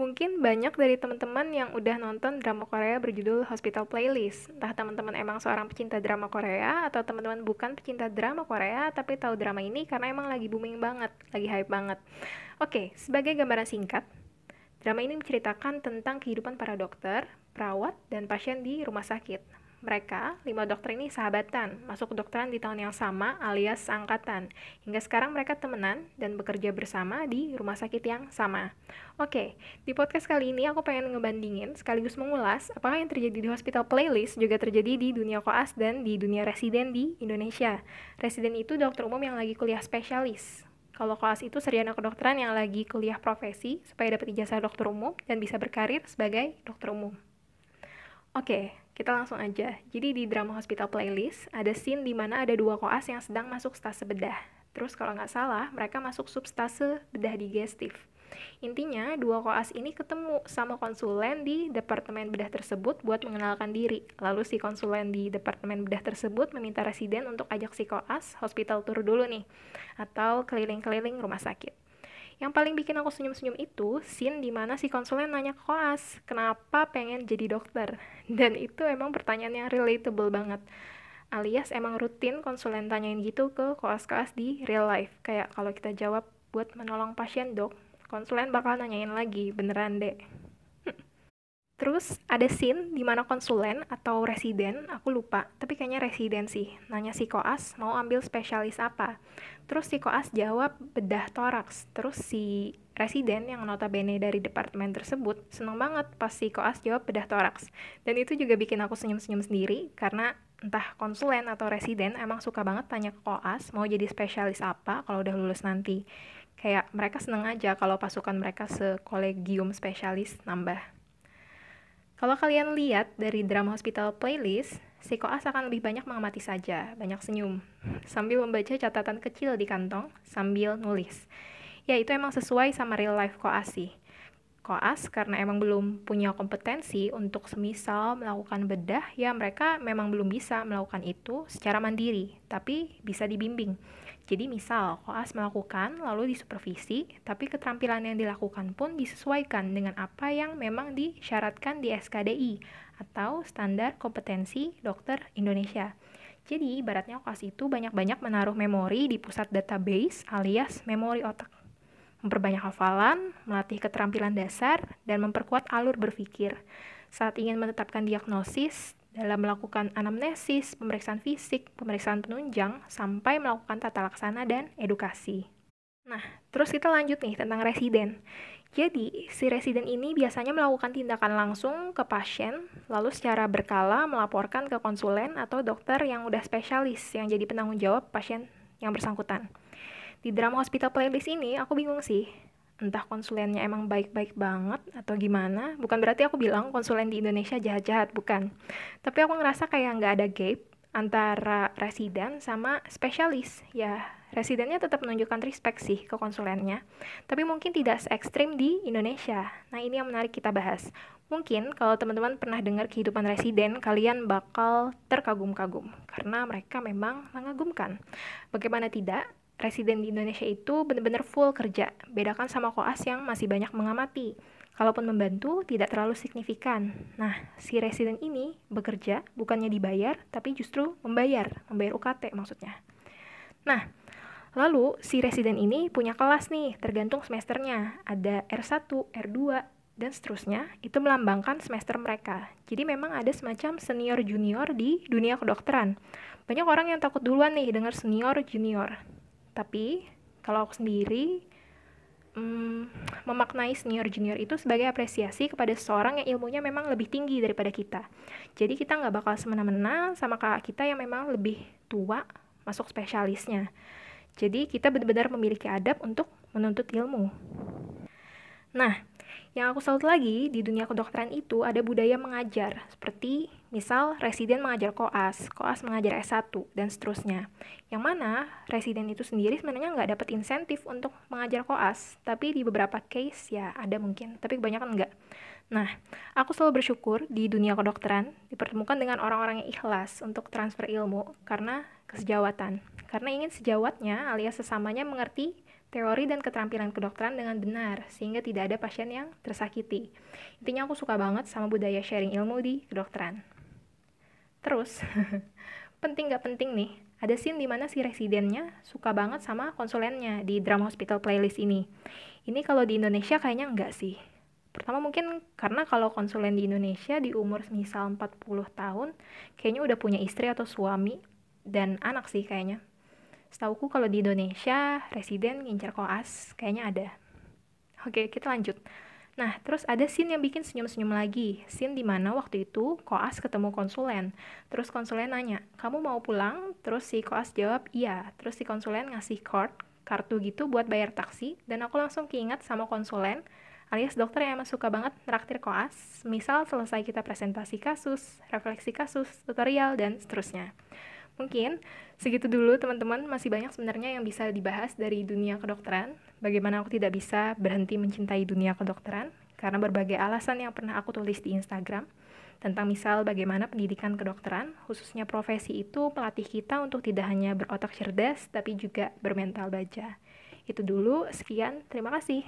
Mungkin banyak dari teman-teman yang udah nonton drama Korea berjudul Hospital Playlist. Entah teman-teman emang seorang pecinta drama Korea atau teman-teman bukan pecinta drama Korea tapi tahu drama ini karena emang lagi booming banget, lagi hype banget. Oke, sebagai gambaran singkat, drama ini menceritakan tentang kehidupan para dokter, perawat, dan pasien di rumah sakit mereka, lima dokter ini sahabatan, masuk kedokteran di tahun yang sama alias angkatan. Hingga sekarang mereka temenan dan bekerja bersama di rumah sakit yang sama. Oke, di podcast kali ini aku pengen ngebandingin sekaligus mengulas apakah yang terjadi di hospital playlist juga terjadi di dunia koas dan di dunia residen di Indonesia. Residen itu dokter umum yang lagi kuliah spesialis. Kalau koas itu sarjana kedokteran yang lagi kuliah profesi supaya dapat ijazah dokter umum dan bisa berkarir sebagai dokter umum. Oke, kita langsung aja. Jadi di drama Hospital Playlist ada scene di mana ada dua koas yang sedang masuk stase bedah. Terus kalau nggak salah, mereka masuk substase bedah digestif. Intinya, dua koas ini ketemu sama konsulen di departemen bedah tersebut buat mengenalkan diri. Lalu si konsulen di departemen bedah tersebut meminta residen untuk ajak si koas hospital tour dulu nih, atau keliling-keliling rumah sakit. Yang paling bikin aku senyum-senyum itu scene di mana si konsulen nanya ke koas, kenapa pengen jadi dokter? Dan itu emang pertanyaan yang relatable banget. Alias emang rutin konsulen tanyain gitu ke koas-koas di real life. Kayak kalau kita jawab buat menolong pasien dok, konsulen bakal nanyain lagi, beneran deh. Terus ada scene di mana konsulen atau residen, aku lupa, tapi kayaknya residen sih, nanya si koas mau ambil spesialis apa. Terus si koas jawab bedah toraks. Terus si residen yang notabene dari departemen tersebut seneng banget pas si koas jawab bedah toraks. Dan itu juga bikin aku senyum-senyum sendiri karena entah konsulen atau residen emang suka banget tanya ke koas mau jadi spesialis apa kalau udah lulus nanti. Kayak mereka seneng aja kalau pasukan mereka sekolegium spesialis nambah. Kalau kalian lihat dari drama Hospital Playlist, si Koas akan lebih banyak mengamati saja, banyak senyum, sambil membaca catatan kecil di kantong, sambil nulis. Ya, itu emang sesuai sama real life Koas sih. Koas karena emang belum punya kompetensi untuk semisal melakukan bedah, ya mereka memang belum bisa melakukan itu secara mandiri, tapi bisa dibimbing. Jadi misal koas melakukan lalu disupervisi, tapi keterampilan yang dilakukan pun disesuaikan dengan apa yang memang disyaratkan di SKDI atau Standar Kompetensi Dokter Indonesia. Jadi ibaratnya koas itu banyak-banyak menaruh memori di pusat database alias memori otak. Memperbanyak hafalan, melatih keterampilan dasar, dan memperkuat alur berpikir. Saat ingin menetapkan diagnosis, dalam melakukan anamnesis, pemeriksaan fisik, pemeriksaan penunjang, sampai melakukan tata laksana dan edukasi. Nah, terus kita lanjut nih tentang residen. Jadi, si residen ini biasanya melakukan tindakan langsung ke pasien, lalu secara berkala melaporkan ke konsulen atau dokter yang udah spesialis yang jadi penanggung jawab pasien yang bersangkutan. Di drama Hospital Playlist ini, aku bingung sih, entah konsulennya emang baik-baik banget atau gimana. Bukan berarti aku bilang konsulen di Indonesia jahat-jahat bukan. Tapi aku ngerasa kayak nggak ada gap antara residen sama spesialis. Ya residennya tetap menunjukkan respect sih ke konsulennya tapi mungkin tidak se ekstrim di Indonesia. Nah ini yang menarik kita bahas. Mungkin kalau teman-teman pernah dengar kehidupan residen kalian bakal terkagum-kagum karena mereka memang mengagumkan. Bagaimana tidak residen di Indonesia itu benar-benar full kerja. Bedakan sama koas yang masih banyak mengamati. Kalaupun membantu, tidak terlalu signifikan. Nah, si residen ini bekerja bukannya dibayar, tapi justru membayar, membayar UKT maksudnya. Nah, lalu si residen ini punya kelas nih, tergantung semesternya. Ada R1, R2, dan seterusnya, itu melambangkan semester mereka. Jadi memang ada semacam senior junior di dunia kedokteran. Banyak orang yang takut duluan nih dengar senior junior tapi kalau aku sendiri hmm, memaknai senior junior itu sebagai apresiasi kepada seseorang yang ilmunya memang lebih tinggi daripada kita. Jadi kita nggak bakal semena-mena sama kakak kita yang memang lebih tua masuk spesialisnya. Jadi kita benar-benar memiliki adab untuk menuntut ilmu. Nah, yang aku salut lagi di dunia kedokteran itu ada budaya mengajar, seperti misal residen mengajar koas, koas mengajar S1, dan seterusnya. Yang mana residen itu sendiri sebenarnya nggak dapat insentif untuk mengajar koas, tapi di beberapa case ya ada mungkin, tapi kebanyakan nggak. Nah, aku selalu bersyukur di dunia kedokteran dipertemukan dengan orang-orang yang ikhlas untuk transfer ilmu karena kesejawatan. Karena ingin sejawatnya alias sesamanya mengerti teori dan keterampilan kedokteran dengan benar, sehingga tidak ada pasien yang tersakiti. Intinya aku suka banget sama budaya sharing ilmu di kedokteran. Terus, penting gak penting nih, ada scene di mana si residennya suka banget sama konsulennya di drama hospital playlist ini. Ini kalau di Indonesia kayaknya enggak sih. Pertama mungkin karena kalau konsulen di Indonesia di umur misal 40 tahun, kayaknya udah punya istri atau suami dan anak sih kayaknya. Setauku kalau di Indonesia, residen ngincer koas, kayaknya ada. Oke, kita lanjut. Nah, terus ada scene yang bikin senyum-senyum lagi. Scene di mana waktu itu koas ketemu konsulen. Terus konsulen nanya, kamu mau pulang? Terus si koas jawab, iya. Terus si konsulen ngasih card, kartu gitu buat bayar taksi. Dan aku langsung keinget sama konsulen, alias dokter yang emang suka banget traktir koas. Misal selesai kita presentasi kasus, refleksi kasus, tutorial, dan seterusnya. Mungkin segitu dulu teman-teman, masih banyak sebenarnya yang bisa dibahas dari dunia kedokteran. Bagaimana aku tidak bisa berhenti mencintai dunia kedokteran, karena berbagai alasan yang pernah aku tulis di Instagram. Tentang misal bagaimana pendidikan kedokteran, khususnya profesi itu pelatih kita untuk tidak hanya berotak cerdas, tapi juga bermental baja. Itu dulu, sekian, terima kasih.